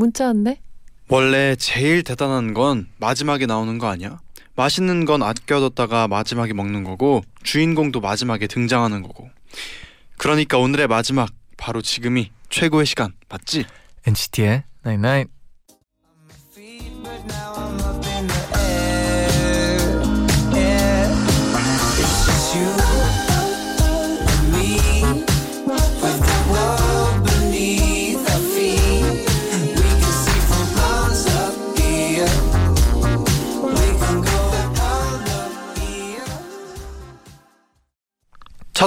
문자 왔네. 원래 제일 대단한 건 마지막에 나오는 거 아니야? 맛있는 건 아껴뒀다가 마지막에 먹는 거고 주인공도 마지막에 등장하는 거고. 그러니까 오늘의 마지막 바로 지금이 최고의 시간 맞지? NCT의 Night Night. But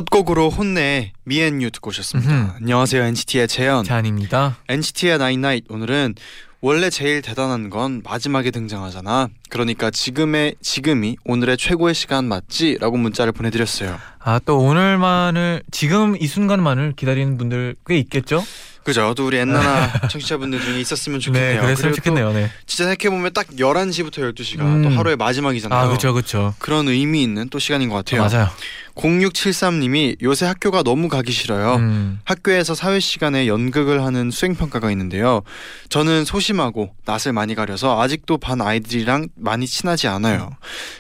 첫 곡으로 혼내 미앤유 듣고 오셨습니다. 안녕하세요 NCT의 재현. 잔입니다. NCT의 나인나잇 오늘은 원래 제일 대단한 건 마지막에 등장하잖아. 그러니까 지금의 지금이 오늘의 최고의 시간 맞지?라고 문자를 보내드렸어요. 아 또 오늘만을 지금 이 순간만을 기다리는 분들 꽤 있겠죠? 그죠? 또 우리 엔나나 청취자분들 중에 있었으면 좋겠네요. 네, 그랬으면 좋겠네요. 네. 진짜 생각해보면 딱 11시부터 12시가 음. 또 하루의 마지막이잖아요. 아 그렇죠, 그렇죠. 그런 의미 있는 또 시간인 것 같아요. 맞아요. 0673님이 요새 학교가 너무 가기 싫어요. 음. 학교에서 사회 시간에 연극을 하는 수행 평가가 있는데요. 저는 소심하고 낯을 많이 가려서 아직도 반 아이들이랑 많이 친하지 않아요.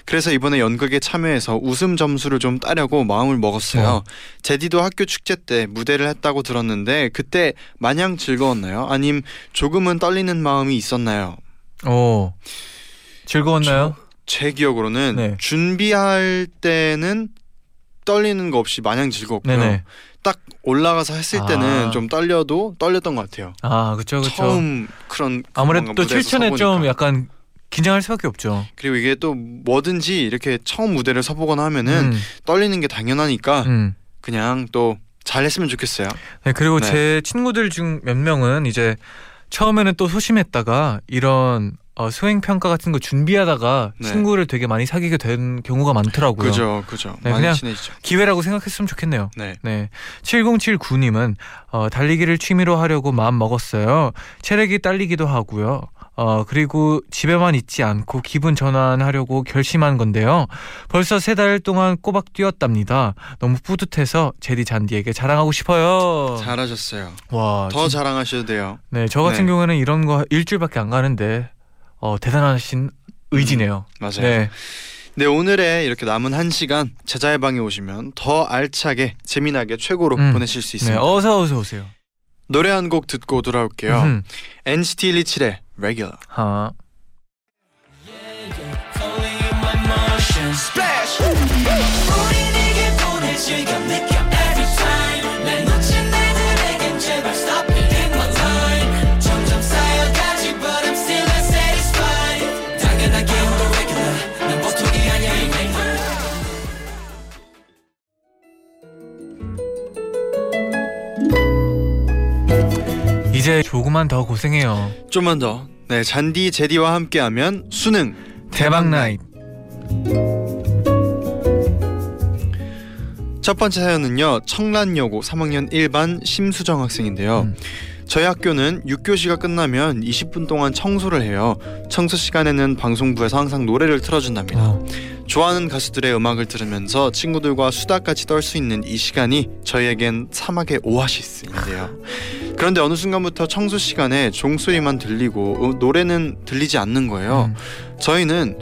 그래서 이번에 연극에 참여해서 웃음 점수를 좀 따려고 마음을 먹었어요. 어. 제디도 학교 축제 때 무대를 했다고 들었는데 그때 마냥 즐거웠나요? 아님 조금은 떨리는 마음이 있었나요? 오 즐거웠나요? 제 기억으로는 네. 준비할 때는 떨리는 거 없이 마냥 즐거웠고요. 네네. 딱 올라가서 했을 때는 아. 좀 떨려도 떨렸던 것 같아요. 아 그렇죠, 그렇죠. 처음 그런 아무래도 또 출전에 좀. 약간 긴장할 수밖에 없죠. 그리고 이게 또 뭐든지 이렇게 처음 무대를 서보거나 하면은 음, 떨리는 게 당연하니까 음. 그냥 또 잘했으면 좋겠어요. 네, 그리고 네. 제 친구들 중 몇 명은 이제 처음에는 또 소심했다가 이런 어, 수행 평가 같은 거 준비하다가 네. 친구를 되게 많이 사귀게 된 경우가 많더라고요. 그죠, 그죠. 네, 그냥- 친해지죠. 기회라고 생각했으면 좋겠네요. 네. 네. 7079님은 어, 달리기를 취미로 하려고 마음 먹었어요. 체력이 딸리기도 하고요. 어, 그리고 집에만 있지 않고 기분 전환하려고 결심한 건데요. 벌써 세 달 동안 꼬박 뛰었답니다. 너무 뿌듯해서 제디 잔디에게 자랑하고 싶어요. 잘하셨어요. 와, 더 진- 자랑하셔도 돼요. 네, 저 같은 네. 경우에는 이런 거 일주일밖에 안 가는데 어, 대단하신 의지네요. 맞아요. 네. 네, 오늘의 이렇게 남은 한 시간 제자의 방에 오시면 더 알차게 재미나게 최고로 음. 보내실 수 네, 있습니다. 어서 어서 오세요. 노래 한 곡 듣고 돌아올게요. 음. NCT 127의 Regular. 하. 이제 조금만 더 고생해요. 좀만 더. 네, 잔디 제디와 함께하면 수능 대박 나잇. 첫 번째 사연은요 청란여고 3학년 1반 심수정 학생인데요 음. 저희 학교는 6교시가 끝나면 20분 동안 청소를 해요 청소 시간에는 방송부에서 항상 노래를 틀어준답니다 어. 좋아하는 가수들의 음악을 들으면서 친구들과 수다까지 떨 수 있는 이 시간이 저희에겐 사막의 오아시스인데요 그런데 어느 순간부터 청소 시간에 종소리만 들리고 어, 노래는 들리지 않는 거예요 음. 저희는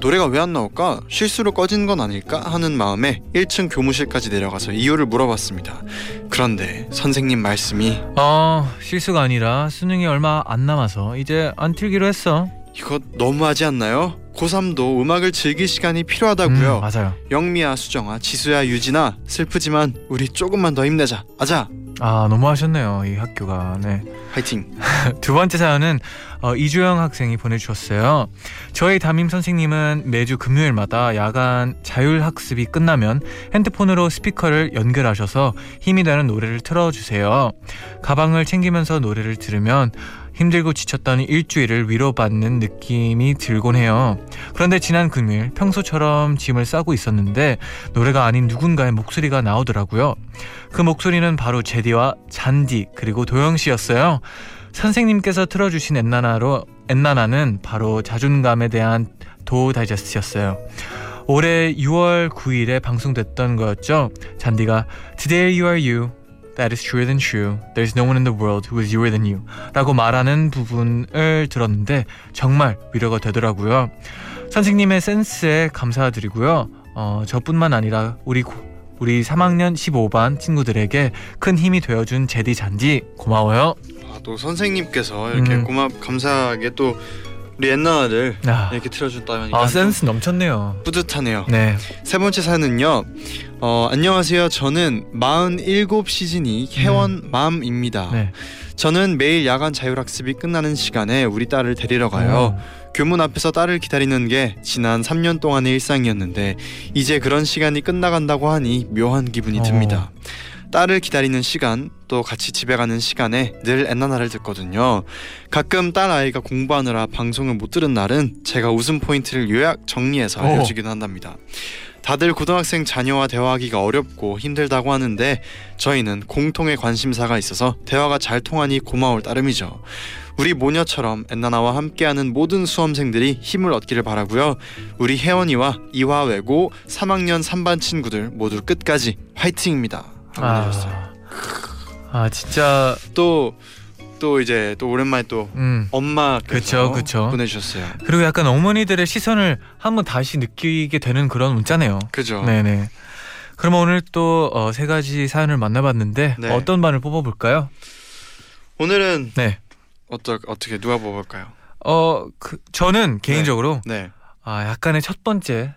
노래가 왜 안 나올까? 실수로 꺼진 건 아닐까? 하는 마음에 1층 교무실까지 내려가서 이유를 물어봤습니다. 그런데 선생님 말씀이 어 실수가 아니라 수능이 얼마 안 남아서 이제 안 틀기로 했어. 이거 너무하지 않나요? 고3도 음악을 즐길 시간이 필요하다고요. 음, 맞아요. 영미야, 수정아, 지수야, 유진아 슬프지만 우리 조금만 더 힘내자. 아자. 아 너무 하셨네요 이 학교가. 네. 화이팅. 두 번째 사연은 어, 이주영 학생이 보내주셨어요. 저희 담임 선생님은 매주 금요일마다 야간 자율학습이 끝나면 핸드폰으로 스피커를 연결하셔서 힘이 나는 노래를 틀어주세요. 가방을 챙기면서 노래를 들으면 힘들고 지쳤던 일주일을 위로받는 느낌이 들곤 해요. 그런데 지난 금요일 평소처럼 짐을 싸고 있었는데 노래가 아닌 누군가의 목소리가 나오더라고요. 그 목소리는 바로 제디와 잔디 그리고 도영 씨였어요. 선생님께서 틀어주신 엔나나로 엔나나는 바로 자존감에 대한 도 다이제스트였어요. 올해 6월 9일에 방송됐던 거였죠. 잔디가 Today you are you. That is truer than true. There's no one in the world who is youer than you. 라고 말하는 부분을 들었는데 정말 위로가 되더라고요. 선생님의 센스에 감사드리고요. 어, 저뿐만 아니라 우리 고- 우리 3학년 15반 친구들에게 큰 힘이 되어준 제디 잔디 고마워요. 아, 또 선생님께서 이렇게 음. 고맙 감사하게 또 우리 엔나나를 아, 이렇게 틀어준다면 아 센스 넘쳤네요. 뿌듯하네요. 네. 세 번째 사연은요. 어, 안녕하세요. 저는 47 시즌이 회원 맘입니다. 네. 저는 매일 야간 자율학습이 끝나는 시간에 우리 딸을 데리러 가요. 어. 교문 앞에서 딸을 기다리는 게 지난 3년 동안의 일상이었는데 이제 그런 시간이 끝나간다고 하니 묘한 기분이 어. 듭니다. 딸을 기다리는 시간 또 같이 집에 가는 시간에 늘 엔나나를 듣거든요. 가끔 딸 아이가 공부하느라 방송을 못 들은 날은 제가 웃음 포인트를 요약 정리해서 어. 알려주기도 한답니다. 다들 고등학생 자녀와 대화하기가 어렵고 힘들다고 하는데 저희는 공통의 관심사가 있어서 대화가 잘 통하니 고마울 따름이죠. 우리 모녀처럼 엔나나와 함께하는 모든 수험생들이 힘을 얻기를 바라고요. 우리 혜원이와 이화외고 3학년 3반 친구들 모두 끝까지 화이팅입니다. 보내셨어요. 아, 아 진짜 또또 이제 또 오랜만에 또 음 엄마께서 그쵸, 그쵸. 보내주셨어요. 그리고 약간 어머니들의 시선을 한번 다시 느끼게 되는 그런 문자네요. 그죠? 네네. 그러면 오늘 또세 가지 사연을 만나봤는데 네. 어떤 반을 뽑아볼까요? 오늘은 네. 어떠, 어떻게 누가 뽑을까요? 어, 그, 저는 개인적으로 네. 아, 약간의 첫 번째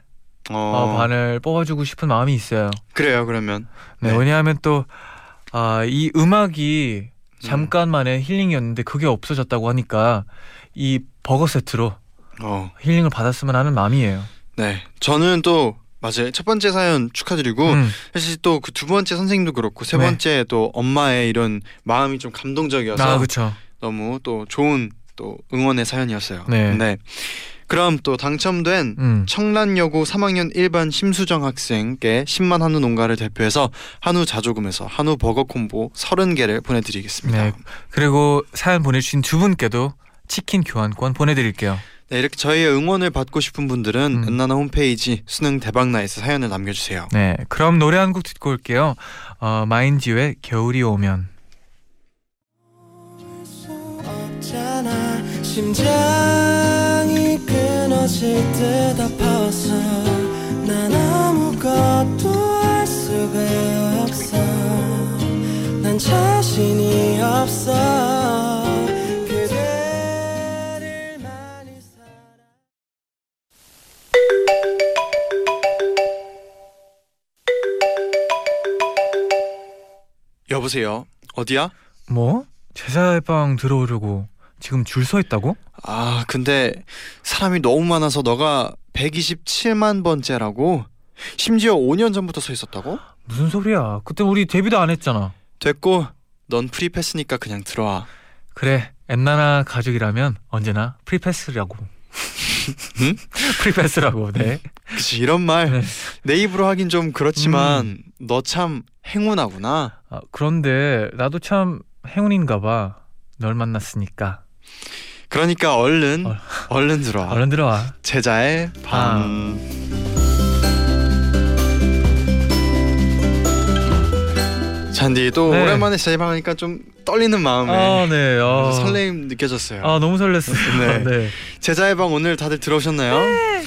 어, 어, 반을 뽑아주고 싶은 마음이 있어요. 그래요. 그러면 네, 네. 왜냐하면 또 아, 이 음악이 음. 잠깐만의 힐링이었는데 그게 없어졌다고 하니까 이 버거 세트로 어, 힐링을 받았으면 하는 마음이에요. 네. 저는 또 맞아요. 첫 번째 사연 축하드리고 음, 사실 또 그 두 번째 선생님도 그렇고 세 네. 번째 또 엄마의 이런 마음이 좀 감동적이어서 아, 그렇죠. 너무 또 좋은 또 응원의 사연이었어요. 네. 그럼 또 당첨된 음. 청란여고 3학년 1반 심수정 학생께 10만 한우 농가를 대표해서 한우 자조금에서 한우 버거 콤보 30개를 보내드리겠습니다. 네. 그리고 사연 보내주신 두 분께도 치킨 교환권 보내드릴게요. 네, 이렇게 저희의 응원을 받고 싶은 분들은 음. 은나나 홈페이지 수능 대박나에서 사연을 남겨주세요. 네, 그럼 노래 한 곡 듣고 올게요. 어, 마인지의 겨울이 오면. 없잖아 심장이 끊어질 듯 아파서 난 아무것도 할 수가 없어 난 자신이 없어 그대를 많이 사랑 여보세요. 어디야? 뭐? 재쟈방 들어오려고 지금 줄 서 있다고? 아 근데 사람이 너무 많아서 너가 127만 번째라고? 심지어 5년 전부터 서 있었다고? 무슨 소리야? 그때 우리 데뷔도 안 했잖아. 됐고 넌 프리패스니까 그냥 들어와. 그래, 엔나나 가족이라면 언제나 프리패스라고. 응? 프리패스라고. 네. 그치 이런 말 네. 내 입으로 하긴 좀 그렇지만 너참 행운하구나. 아, 그런데 나도 참 행운인가 봐. 널 만났으니까. 그러니까 얼른 어. 얼른 들어와. 얼른 들어와. 제자의 아. 밤. 잔디 또 네. 오랜만에 제자의 밤 하니까 좀 떨리는 마음에 아, 네. 아, 설레임 느껴졌어요. 아, 너무 설렜어. 네. 네. 제자의 방 오늘 다들 들어오셨나요? 네,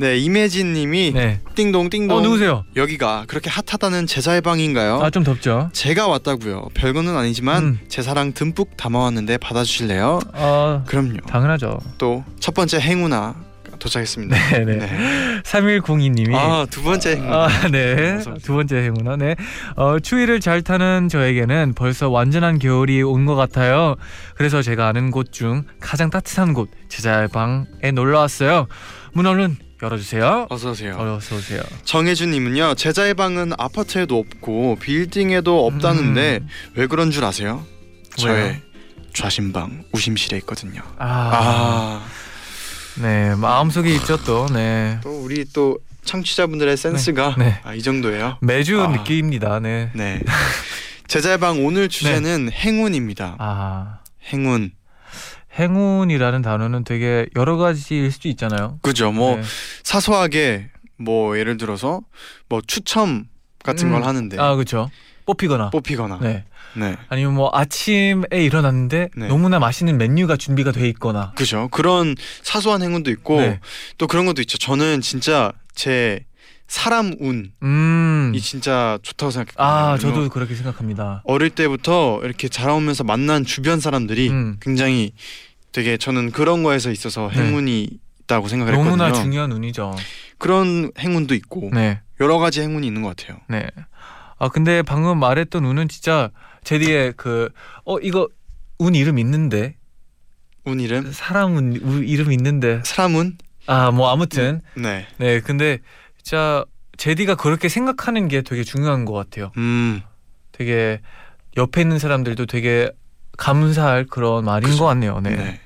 이매진 님이 네. 띵동 띵동. 어, 누구세요? 여기가 그렇게 핫하다는 제자의 방인가요? 아, 좀 덥죠? 제가 왔다고요. 별거는 아니지만 음. 제 사랑 듬뿍 담아왔는데 받아 주실래요? 아, 그럼요. 당연하죠. 또 첫 번째 행운아 도착했습니다. 네, 네. 3102님이 아, 두 번째 행운아. 아, 네. 두 번째 행운아. 네. 어, 추위를 잘 타는 저에게는 벌써 완전한 겨울이 온 것 같아요. 그래서 제가 아는 곳 중 가장 따뜻한 곳 제자의 방에 놀러 왔어요. 문 얼른 열어주세요. 어서 오세요. 어서 오세요. 정혜준님은요. 제자의 방은 아파트에도 없고 빌딩에도 없다는데 음. 왜 그런 줄 아세요? 왜요? 저의 좌심방 우심실에 있거든요. 아, 아, 네 마음속에 있죠 또. 네. 또 우리 또 청취자분들의 센스가 네. 아, 이 정도예요. 매주 아. 느끼입니다. 네. 네. 제잘방 오늘 주제는 행운입니다. 아 행운. 행운이라는 단어는 되게 여러 가지일 수도 있잖아요. 그죠? 뭐 네. 사소하게 뭐 예를 들어서 뭐 추첨 같은 음. 걸 하는데 아 그렇죠. 뽑히거나. 뽑히거나. 네. 네. 아니면 뭐 아침에 일어났는데 네. 너무나 맛있는 메뉴가 준비가 돼 있거나. 그죠? 그런 사소한 행운도 있고 네. 또 그런 것도 있죠. 저는 진짜 제 사람 운이 음. 진짜 좋다고 생각해요. 아 저도 그렇게 생각합니다. 어릴 때부터 이렇게 자라오면서 만난 주변 사람들이 음. 굉장히 되게 저는 그런 거에서 있어서 네. 행운이 있다고 생각을 했거든요. 너무나 중요한 운이죠. 그런 행운도 있고 네. 여러 가지 행운이 있는 것 같아요. 네. 아 근데 방금 말했던 운은 진짜 제디의 그 어 이거 운 이름 있는데 운 이름 사람 운, 운 이름 있는데 사람 운? 아 뭐 아무튼 네. 네 근데 진짜 제디가 그렇게 생각하는 게 되게 중요한 것 같아요. 음. 되게 옆에 있는 사람들도 되게 감사할 그런 말인 그죠. 것 같네요. 네. 네.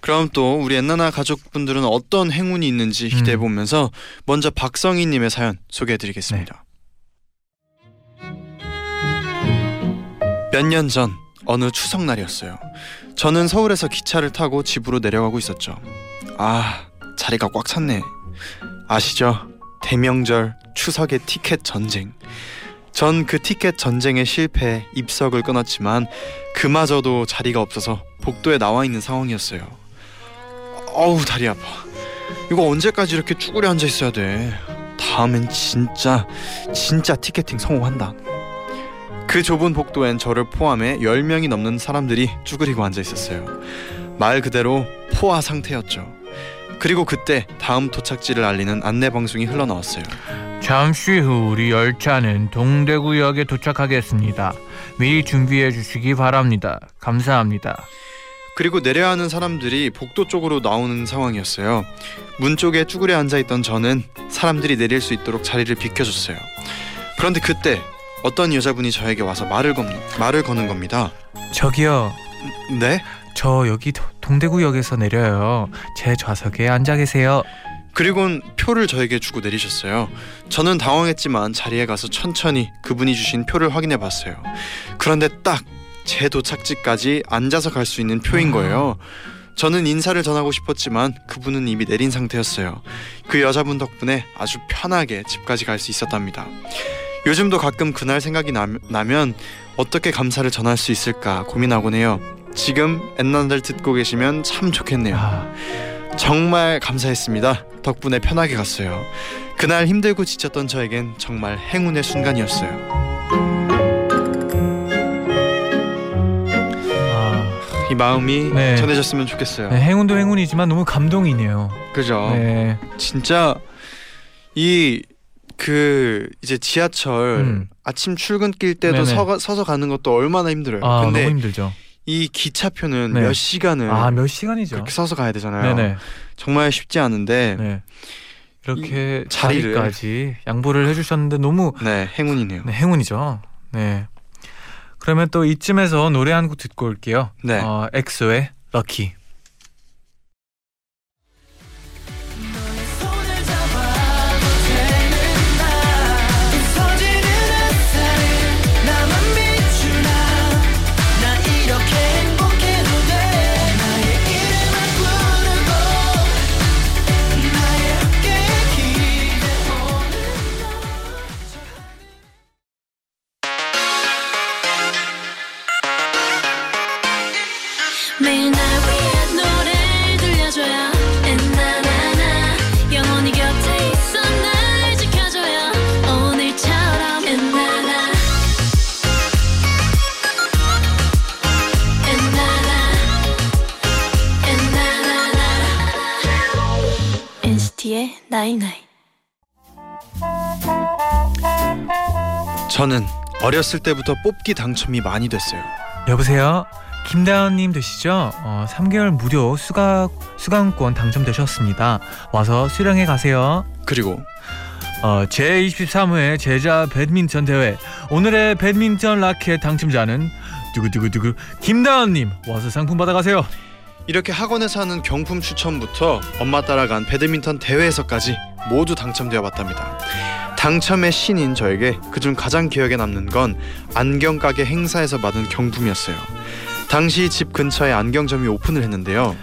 그럼 또 우리 엔나나 가족분들은 어떤 행운이 있는지 기대해 음. 보면서 먼저 박성희님의 사연 소개해드리겠습니다. 몇년 전 어느 추석 날이었어요. 저는 서울에서 기차를 타고 집으로 내려가고 있었죠. 아 자리가 꽉 찼네. 아시죠? 대명절 추석의 티켓 전쟁. 전 그 티켓 전쟁에 실패해 입석을 끊었지만 그마저도 자리가 없어서 복도에 나와 있는 상황이었어요. 어우 다리 아파. 이거 언제까지 이렇게 쭈그려 앉아 있어야 돼? 다음엔 진짜 진짜 티켓팅 성공한다. 그 좁은 복도엔 저를 포함해 10명이 넘는 사람들이 쭈그리고 앉아 있었어요. 말 그대로 포화 상태였죠. 그리고 그때 다음 도착지를 알리는 안내 방송이 흘러나왔어요. 잠시 후 우리 열차는 동대구역에 도착하겠습니다. 미리 준비해 주시기 바랍니다. 감사합니다. 그리고 내려야 하는 사람들이 복도 쪽으로 나오는 상황이었어요. 문 쪽에 쭈그려 앉아 있던 저는 사람들이 내릴 수 있도록 자리를 비켜줬어요. 그런데 그때 어떤 여자분이 저에게 와서 말을 건 말을 거는 겁니다. 저기요. 네? 저 여기 도- 동대구역에서 내려요. 제 좌석에 앉아 계세요. 그리곤 표를 저에게 주고 내리셨어요. 저는 당황했지만 자리에 가서 천천히 그분이 주신 표를 확인해 봤어요. 그런데 딱 제 도착지까지 앉아서 갈 수 있는 표인 거예요. 저는 인사를 전하고 싶었지만 그분은 이미 내린 상태였어요. 그 여자분 덕분에 아주 편하게 집까지 갈 수 있었답니다. 요즘도 가끔 그날 생각이 나, 나면 어떻게 감사를 전할 수 있을까 고민하곤 해요. 지금 엔나들 듣고 계시면 참 좋겠네요. 아, 정말 감사했습니다. 덕분에 편하게 갔어요. 그날 힘들고 지쳤던 저에겐 정말 행운의 순간이었어요. 아, 이 마음이 네. 전해졌으면 좋겠어요. 네, 행운도 행운이지만 너무 감동이네요. 그죠? 네. 진짜 이 그 이제 지하철 음. 아침 출근길 때도. 서, 서서 가는 것도 얼마나 힘들어요. 아, 근데 너무 힘들죠. 이 기차표는 네. 몇 시간을 아, 몇 시간이죠? 그렇게 서서 가야 되잖아요. 네네. 정말 쉽지 않은데 네, 네. 이렇게 자리를- 자리까지 양보를 해주셨는데 너무 네, 행운이네요. 네, 행운이죠. 네. 그러면 또 이쯤에서 노래 한 곡 듣고 올게요. 네. 어, 엑소의 럭키. 어렸을 때부터 뽑기 당첨이 많이 됐어요. 여보세요. 김다은님 되시죠? 어, 3개월 무료 수강 수강권 당첨되셨습니다. 와서 수령해 가세요. 그리고 어, 제23회 제자 배드민턴 대회 오늘의 배드민턴 라켓 당첨자는 두구두구두구 김다은님 와서 상품 받아가세요. 이렇게 학원에서 하는 경품 추첨부터 엄마 따라간 배드민턴 대회에서까지 모두 당첨되어 봤답니다. 당첨의 신인 저에게 그중 가장 기억에 남는 건 안경 가게 행사에서 받은 경품이었어요. 당시 집 근처에 안경점이 오픈을 했는데요.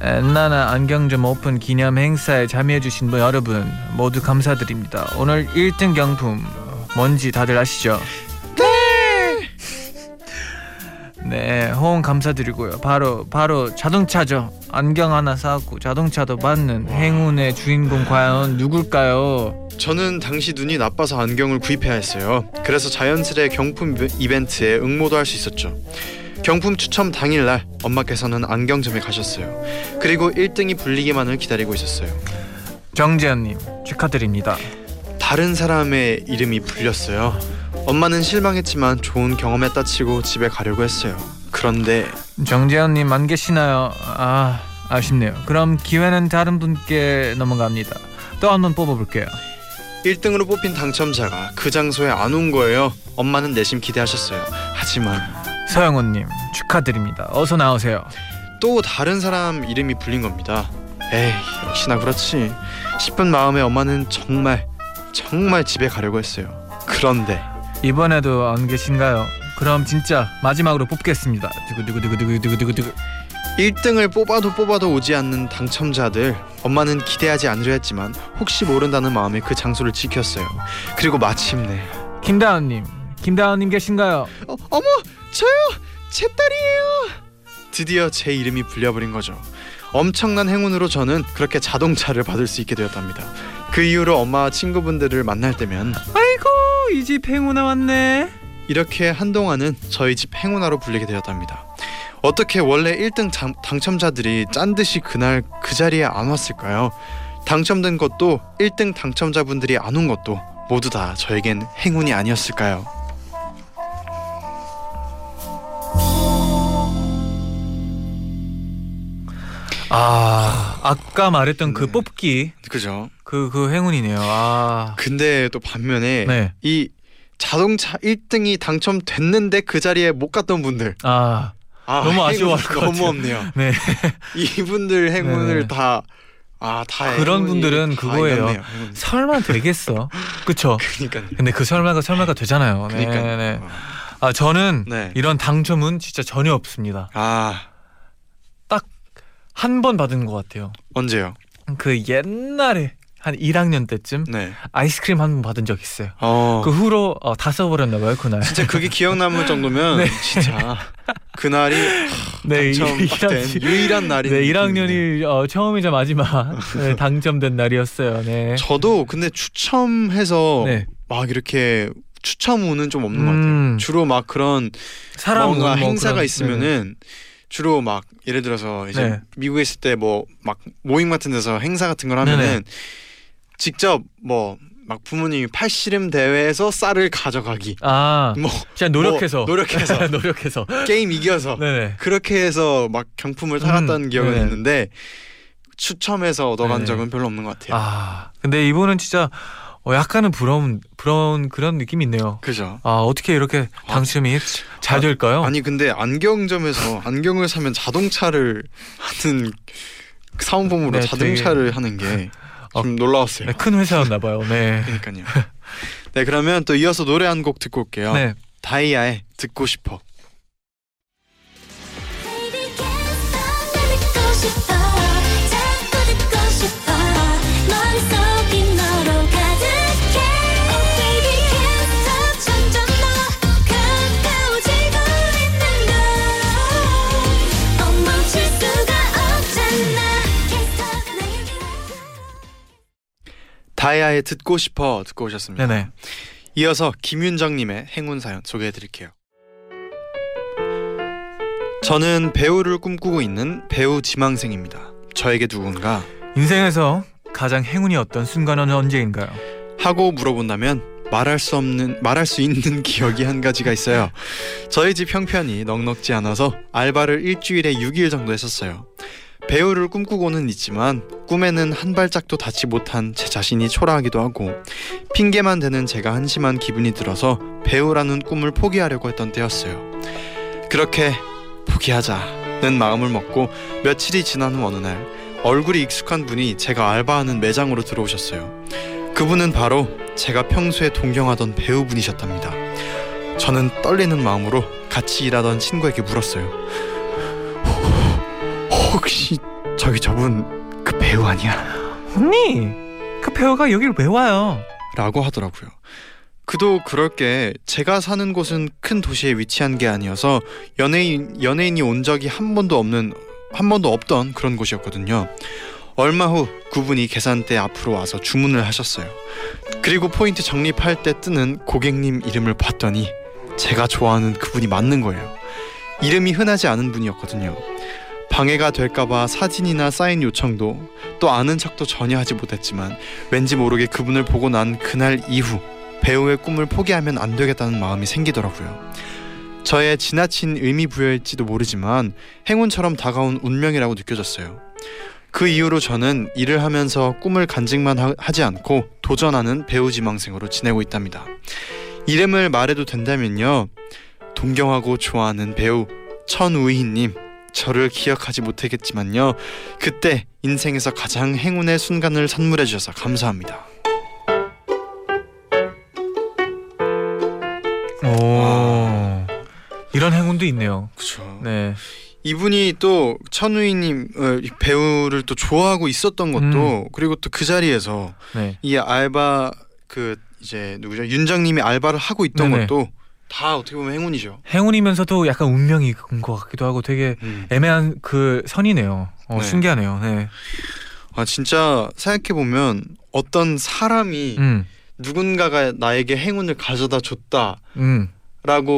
엔나나 안경점 오픈 기념 행사에 참여해주신 분 여러분 모두 감사드립니다. 오늘 1등 경품 뭔지 다들 아시죠? 네, 호응 감사드리고요. 바로 바로 자동차죠. 안경 하나 사고 자동차도 받는 행운의 주인공 과연 누굴까요? 저는 당시 눈이 나빠서 안경을 구입해야 했어요. 그래서 자연스레 경품 이벤트에 응모도 할 수 있었죠. 경품 추첨 당일날 엄마께서는 안경점에 가셨어요. 그리고 1등이 불리기만을 기다리고 있었어요. 정재현님 축하드립니다. 다른 사람의 이름이 불렸어요. 엄마는 실망했지만 좋은 경험했다 치고 집에 가려고 했어요. 그런데 정재현님 안 계시나요? 아 아쉽네요. 그럼 기회는 다른 분께 넘어갑니다. 또 한 번 뽑아볼게요. 1등으로 뽑힌 당첨자가 그 장소에 안 온 거예요. 엄마는 내심 기대하셨어요. 하지만 서영훈님 축하드립니다. 어서 나오세요. 또 다른 사람 이름이 불린 겁니다. 에이 역시나 그렇지 싶은 마음에 엄마는 정말 정말 집에 가려고 했어요. 그런데 이번에도 안 계신가요? 그럼 진짜 마지막으로 뽑겠습니다. 두구두구두구두구두구두구. 1등을 뽑아도 뽑아도 오지 않는 당첨자들 엄마는 기대하지 않으려 했지만 혹시 모른다는 마음에 그 장소를 지켰어요. 그리고 마침내 김다은님, 김다은님 계신가요? 어, 어머 저요 제 딸이에요. 드디어 제 이름이 불려버린 거죠. 엄청난 행운으로 저는 그렇게 자동차를 받을 수 있게 되었답니다. 그 이후로 엄마와 친구분들을 만날 때면 아이고 이 집 행운 나왔네. 이렇게 한동안은 저희 집 행운아로 불리게 되었답니다. 어떻게 원래 1등 장, 당첨자들이 짠 듯이 그날 그 자리에 안 왔을까요? 당첨된 것도 1등 당첨자분들이 안 온 것도 모두 다 저에겐 행운이 아니었을까요? 아 아까 말했던 그 네. 뽑기 그죠? 그 그 행운이네요. 아 근데 또 반면에 네. 이 자동차 1등이 당첨됐는데 그 자리에 못 갔던 분들 아 아, 너무 아쉬워할 것 너무 같아요. 없네요. 네. 이분들 행운을 네. 다 아, 다 그런 분들은 다 그거예요. 이겼네요. 설마 되겠어? 그쵸? 그러니까요. 근데 그 설마가 설마가 되잖아요. 네, 그러니까요. 네. 아 저는 네. 이런 당첨은 진짜 전혀 없습니다. 아, 한 번 받은 것 같아요. 언제요? 그 옛날에 한 1학년 때쯤 네. 아이스크림 한 번 받은 적 있어요. 어. 그 후로 어, 다 써버렸나 봐요 그날. 진짜 그게 기억 남을 정도면 네. 진짜 그날이 네, 당첨된 유일한 날인 네, 느낌이네요. 1학년이 어, 처음이자 마지막 네, 당첨된 날이었어요. 네. 저도 근데 추첨해서 네. 막 이렇게 추첨 운은 좀 없는 것 같아요. 음. 주로 막 그런 사람 뭔가 뭐 행사가 그런- 있으면은 주로 막 예를 들어서 이제 네. 미국에 있을 때 뭐 막 모임 같은 데서 행사 같은 걸 하면은 네네. 직접 뭐 막 부모님이 팔씨름 대회에서 쌀을 가져가기 아, 뭐 진짜 노력해서 뭐 노력해서 노력해서. 게임 이겨서 네네. 그렇게 해서 막 경품을 타갔다는 음, 기억은 네네. 있는데 추첨해서 얻어간. 적은 별로 없는 것 같아요. 아, 근데 이분은 진짜 어, 약간은 부러운 부러운 그런 느낌이 있네요. 그죠? 아 어떻게 이렇게 당첨이 잘 아, 될까요? 아니 근데 안경점에서 안경을 사면 자동차를 하는 사은품으로 네, 자동차를 하는 게 좀 놀라웠어요. 네, 큰 회사였나 봐요. 네. 그러니까요. 네 그러면 또 이어서 노래 한 곡 듣고 올게요. 네. 다이아의 듣고 싶어. 다이아의 듣고 싶어 듣고 오셨습니다. 네네. 이어서 김윤정님의 행운 사연 소개해드릴게요. 저는 배우를 꿈꾸고 있는 배우 지망생입니다. 저에게 누군가 인생에서 가장 행운이 어떤 순간은 언제인가요? 하고 물어본다면 말할 수 없는 말할 수 있는 기억이 한 가지가 있어요. 저희 집 형편이 넉넉지 않아서 알바를 일주일에 6일 정도 했었어요. 배우를 꿈꾸고는 있지만 꿈에는 한 발짝도 닿지 못한 제 자신이 초라하기도 하고 핑계만 대는 제가 한심한 기분이 들어서 배우라는 꿈을 포기하려고 했던 때였어요. 그렇게 포기하자는 마음을 먹고 며칠이 지난 후 어느 날 얼굴이 익숙한 분이 제가 알바하는 매장으로 들어오셨어요. 그분은 바로 제가 평소에 동경하던 배우분이셨답니다. 저는 떨리는 마음으로 같이 일하던 친구에게 물었어요. 혹시 저기 저분 그 배우 아니야? 언니 그 배우가 여길 왜 와요? 라고 하더라고요. 그도 그럴 게 제가 사는 곳은 큰 도시에 위치한 게 아니어서 연예인 연예인이 온 적이 한 번도 없는 한 번도 없던 그런 곳이었거든요. 얼마 후 그분이 계산대 앞으로 와서 주문을 하셨어요. 그리고 포인트 적립할 때 뜨는 고객님 이름을 봤더니 제가 좋아하는 그분이 맞는 거예요. 이름이 흔하지 않은 분이었거든요. 방해가 될까봐 사진이나 사인 요청도 또 아는 척도 전혀 하지 못했지만 왠지 모르게 그분을 보고 난 그날 이후 배우의 꿈을 포기하면 안 되겠다는 마음이 생기더라고요. 저의 지나친 의미 부여일지도 모르지만 행운처럼 다가온 운명이라고 느껴졌어요. 그 이후로 저는 일을 하면서 꿈을 간직만 하, 하지 않고 도전하는 배우 지망생으로 지내고 있답니다. 이름을 말해도 된다면요. 동경하고 좋아하는 배우 천우희님 저를 기억하지 못하겠지만요. 그때 인생에서 가장 행운의 순간을 선물해 주셔서 감사합니다. 오 이런 행운도 있네요. 그렇죠. 네. 이분이 또 천우희님 어, 이 배우를 또 좋아하고 있었던 것도 그리고 또 그 자리에서 네. 이 알바 그 이제 누구죠 윤정님이 알바를 하고 있던 네네. 것도 다 어떻게 보면 행운이죠. 행운이면서도 약간 운명인 것 같기도 하고 되게 음. 애매한 그 선이네요. 어, 네. 신기하네요. 네. 아 진짜 생각해 보면 어떤 사람이 음, 누군가가 나에게 행운을 가져다 줬다라고 음,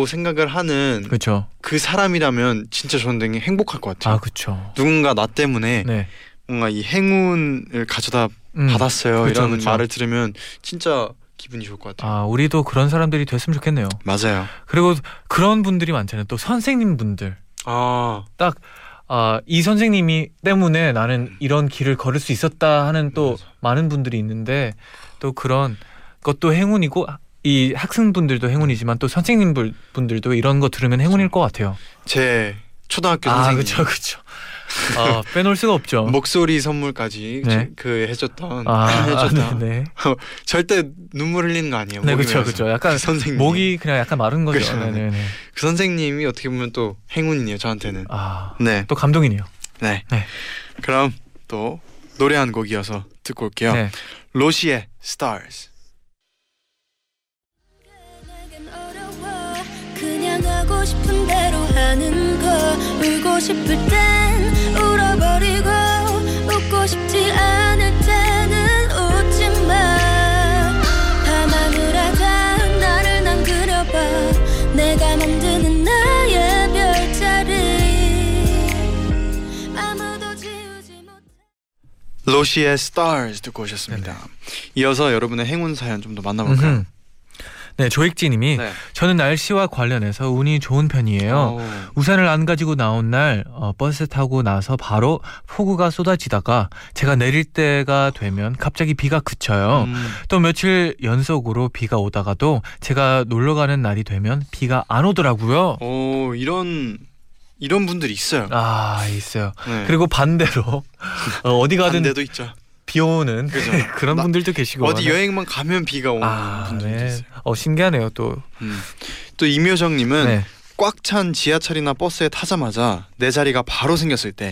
생각을 하는 그렇죠. 그 사람이라면 진짜 저는 되게 행복할 것 같아요. 아, 그렇죠. 누군가 나 때문에 네. 뭔가 이 행운을 가져다 음. 받았어요 그쵸, 이런 그쵸. 말을 들으면 진짜 기분이 좋을 것 같아요. 아, 우리도 그런 사람들이 됐으면 좋겠네요. 맞아요. 그리고 그런 분들이 많잖아요. 또 선생님 분들. 아 아, 이 선생님이 때문에 나는 이런 길을 걸을 수 있었다 하는 또 맞아. 많은 분들이 있는데 또 그런 것도 행운이고 이 학생분들도 행운이지만 또 선생님 분- 분들도 이런 거 들으면 행운일 것 같아요. 제 초등학교 아, 선생님 그렇죠, 그렇죠. 아, 빼놓을 수가 없죠. 목소리 선물까지 네. 그 해줬던 아, 해줬던 네, 네. 절대 눈물 흘리는 거 아니에요. 네, 그렇죠. 그렇죠. 약간 그 선생님 목이 그냥 약간 마른 거죠. 그쵸. 네, 네, 네. 그 선생님이 어떻게 보면 또 행운이네요 저한테는. 아, 네, 또 감동이네요. 네. 네. 그럼 또 노래 한 곡 이어서 듣고 올게요. 네. 로시의 Stars. 그냥 하고 싶은 대로 하는 거 울고 싶을 땐 울어버리고 웃고 싶지 않을 때는 웃지 마 밤하늘하다 나를 난 그려봐 내가 만드는 나의 별자리 아무도 지우지 못해 로시의 Stars 듣고 오셨습니다. 이어서 여러분의 행운 사연 좀 더 만나볼까요? 음흠. 네, 조익지님이 네. 저는 날씨와 관련해서 운이 좋은 편이에요. 어우, 우산을 안 가지고 나온 날 어, 버스 타고 나서 바로 폭우가 쏟아지다가 제가 내릴 때가 되면 갑자기 비가 그쳐요. 음, 또 며칠 연속으로 비가 오다가도 제가 놀러 가는 날이 되면 비가 안 오더라고요. 오 이런 이런 분들이 있어요. 아 있어요. 네. 그리고 반대로 어, 어디 가든 반대도 있죠. 비 오는 그죠. 그런 나- 분들도 계시고 어디 네. 여행만 가면 비가 오는 아, 분들도 네. 있어요. 어 신기하네요 또. 음. 또 임효정님은 네. 꽉찬 지하철이나 버스에 타자마자 내 자리가 바로 생겼을 때또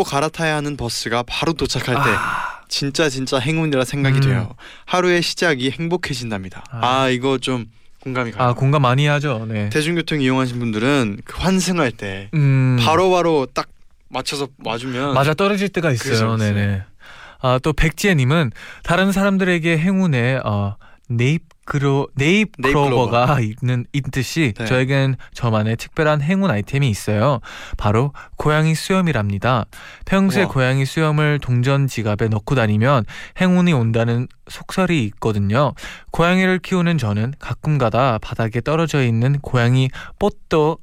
어. 갈아타야 하는 버스가 바로 도착할 때 아, 진짜 진짜 행운이라 생각이 음. 돼요. 하루의 시작이 행복해진답니다. 아, 아. 이거 좀 공감이 가요. 아 공감 많이 하죠. 네. 대중교통 이용하신 분들은 그 환승할 때 음. 바로바로 딱 맞춰서 와주면 맞아 떨어질 때가 있어요. 네네. 아 또 백지혜님은 다른 사람들에게 행운의 어, 네잎 그로 네잎 클로버가 있는 있듯이 네. 저에겐 저만의 특별한 행운 아이템이 있어요. 바로 고양이 수염이랍니다. 평소에 우와. 고양이 수염을 동전 지갑에 넣고 다니면 행운이 온다는 속설이 있거든요. 고양이를 키우는 저는 가끔가다 바닥에 떨어져 있는 고양이 뽀또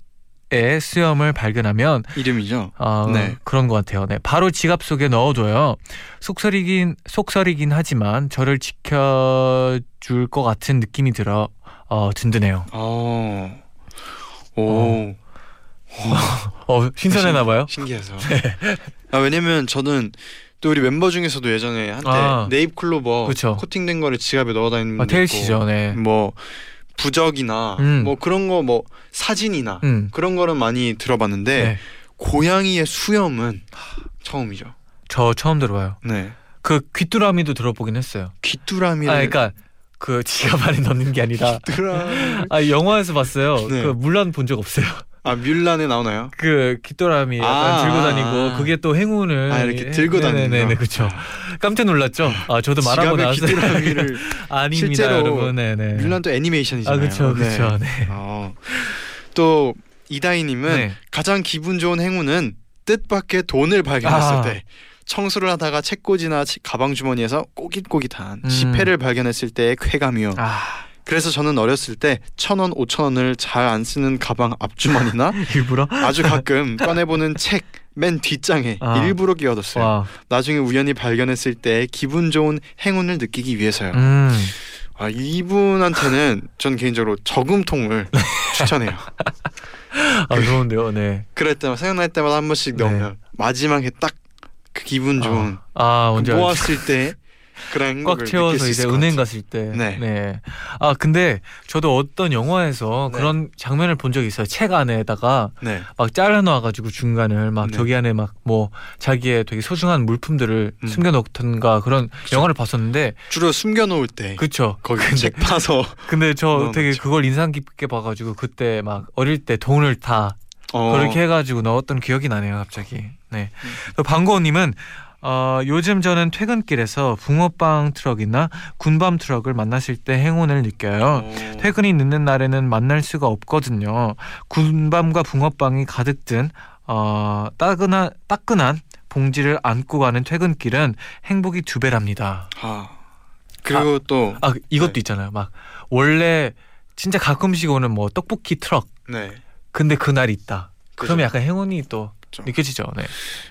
의 수염을 발견하면 이름이죠. 아, 네. 그런 것 같아요. 네, 바로 지갑 속에 넣어둬요. 속설이긴 속설이긴 하지만 저를 지켜줄 것 같은 느낌이 들어 어, 든든해요. 어. 오. 어 신선해나 봐요. 신기해서. 아, 왜냐면 저는 또 우리 멤버 중에서도 예전에 한때 아. 네잎 클로버 그쵸. 코팅된 거를 지갑에 넣어 다니는 아, 있고, 씨죠. 네. 뭐 부적이나 음. 뭐 그런 거 뭐 사진이나 음. 그런 거는 많이 들어봤는데 네. 고양이의 수염은 처음이죠. 저 처음 들어봐요. 네. 그 귀뚜라미도 들어보긴 했어요. 귀뚜라미를 아 그러니까 그 지갑 안에 넣는 게 아니라 귀뚜라미 아 영화에서 봤어요. 네. 그 물론 본 적 없어요. 아 뮬란에 나오나요? 그 약간 아, 들고 아, 다니고 아. 그게 또 행운을 아, 이렇게 들고 다니는 네네네 거. 그렇죠. 깜짝 놀랐죠. 아 저도 말하고 나서 귀뚜라미를 아닙니다 실제로 여러분. 네네. 뮬란도 애니메이션이잖아요. 아 그렇죠 그렇죠. 네. 어. 또 이다희님은 네. 가장 기분 좋은 행운은 뜻밖의 돈을 발견했을 아. 때 청소를 하다가 책꽂이나 치- 가방 주머니에서 꼬깃꼬깃한 음. 지폐를 발견했을 때의 쾌감이요. 아 그래서 저는 어렸을 때 천 원, 오천 원을 잘 안 쓰는 가방 앞주머니나 일부러 아주 가끔 꺼내보는 책 맨 뒷장에 아. 일부러 끼워뒀어요. 와. 나중에 우연히 발견했을 때 기분 좋은 행운을 느끼기 위해서요. 음. 아 이분한테는 전 개인적으로 저금통을 추천해요. 아 좋은데요. 네. 그럴 때마다 생각날 때마다 한 번씩 네. 넣으면 마지막에 딱 그 기분 좋은 아그 언제 알지? 모았을 때 그런 꽉 채워서 이제 은행. 갔을 때. 네. 아 근데 저도 어떤 영화에서 네. 그런 장면을 본 적이 있어요. 책 안에다가 네. 막 잘라놔가지고 중간을 막 네. 저기 안에 막 뭐 자기의 되게 소중한 물품들을 음. 숨겨놓던가 그런 그쵸. 영화를 봤었는데 주로 숨겨놓을 때 그쵸. 거기 근데, 책 파서 근데 저. 되게 그걸 인상 깊게 봐가지고 그때 막 어릴 때 돈을 다 어, 그렇게 해가지고 넣었던 기억이 나네요 갑자기. 네. 음. 또 방고님은 어, 요즘 저는 퇴근길에서 붕어빵 트럭이나 군밤 트럭을 만났을 때 행운을 느껴요. 어, 퇴근이 늦는 날에는 만날 수가 없거든요. 군밤과 붕어빵이 가득 든 어, 따끈한 따끈한 봉지를 안고 가는 퇴근길은 행복이 두 배랍니다. 아 그리고 또아 이것도 네. 있잖아요. 막 원래 진짜 가끔씩 오는 뭐 떡볶이 트럭. 네. 근데 그날 있다. 그죠. 그러면 약간 행운이 또 그죠. 느껴지죠. 네.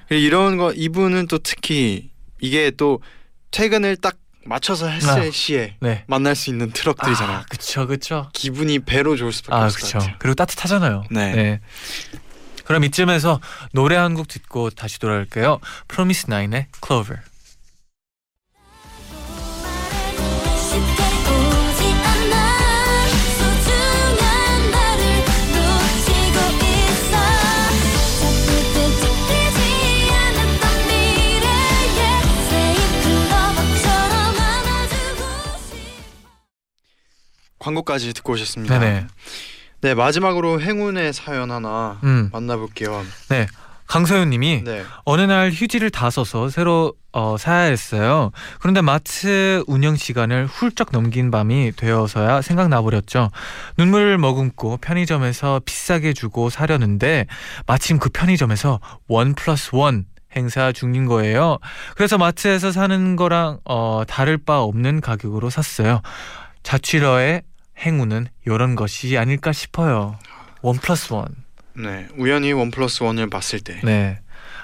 그리고 이런 거 이분은 또 특히 이게 또 퇴근을 딱 맞춰서 했을 아. 시에 네. 만날 수 있는 트럭들이잖아요. 아, 그쵸, 그쵸. 기분이 배로 좋을 수밖에 아, 없을 것 그쵸. 같아요. 그리고 따뜻하잖아요. 네. 그럼 이쯤에서 노래 한 곡 듣고 다시 돌아올게요. 프로미스 나인의 클 광고까지 듣고 오셨습니다. 네네. 네 마지막으로 행운의 사연 하나 음, 만나볼게요. 강서윤님이 네. 어느 날 휴지를 다 써서 새로 어, 사야 했어요. 그런데 마트 운영 시간을 훌쩍 넘긴 밤이 되어서야 생각나 버렸죠. 눈물을 머금고 편의점에서 비싸게 주고 사려는데 마침 그 편의점에서 원 플러스 원 행사 중인 거예요. 그래서 마트에서 사는 거랑 어, 다를 바 없는 가격으로 샀어요. 자취러의 행운은 이런 것이 아닐까 싶어요. one plus one. 네 우연히 one plus one을 봤을 때. 네.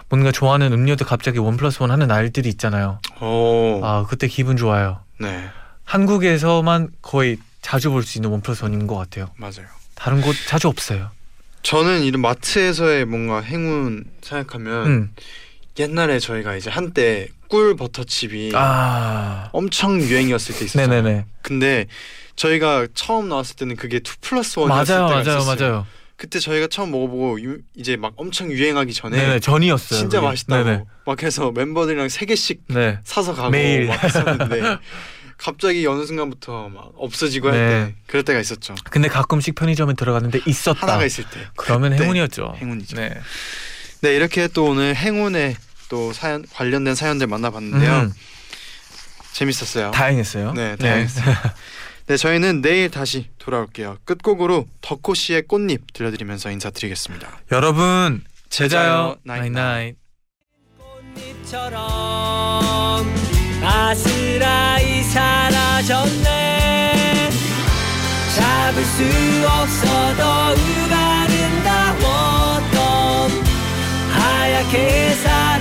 뭔가 좋아하는 음료도 갑자기 one plus one 하는 날들이 있잖아요. 오. 아, 그때 기분 좋아요. 네 한국에서만 거의 자주 볼 수 있는 one plus one인 것 같아요. 맞아요. 다른 곳 자주 없어요. 저는 이런 마트에서의 뭔가 행운 생각하면 음. 옛날에 저희가 이제 한때 꿀 버터칩이 아. 엄청 유행이었을 때 있었잖아요. 네네네. 근데 저희가 처음 나왔을 때는 그게 2 플러스 1이었을 맞아요, 때가 맞아요, 있었어요. 맞아요. 그때 저희가 처음 먹어보고 유- 이제 막 엄청 유행하기 전에 네네, 전이었어요. 진짜 그게. 맛있다고 네네. 막 해서 멤버들이랑 세 개씩 네. 사서 가고 매일. 막 했었는데 갑자기 어느 순간부터 막 없어지고 할 네. 때 그럴 때가 있었죠. 근데 가끔씩 편의점에 들어갔는데 있었다. 하나가 있을 때. 그러면 행운이었죠. 행운이죠. 네. 네 이렇게 또 오늘 행운에 또 사연 관련된 사연들 만나봤는데요. 음, 재밌었어요. 다행했어요. 네, 다행했어요. 네, 저희는 내일 다시 돌아올게요. 끝곡으로 덕호 씨의 꽃잎 들려드리면서 인사드리겠습니다. 여러분 제자요 나잇나잇. 꽃잎처럼 아스라이 사라졌네 잡을 수 없어도 으가른다웠던 하얗게 사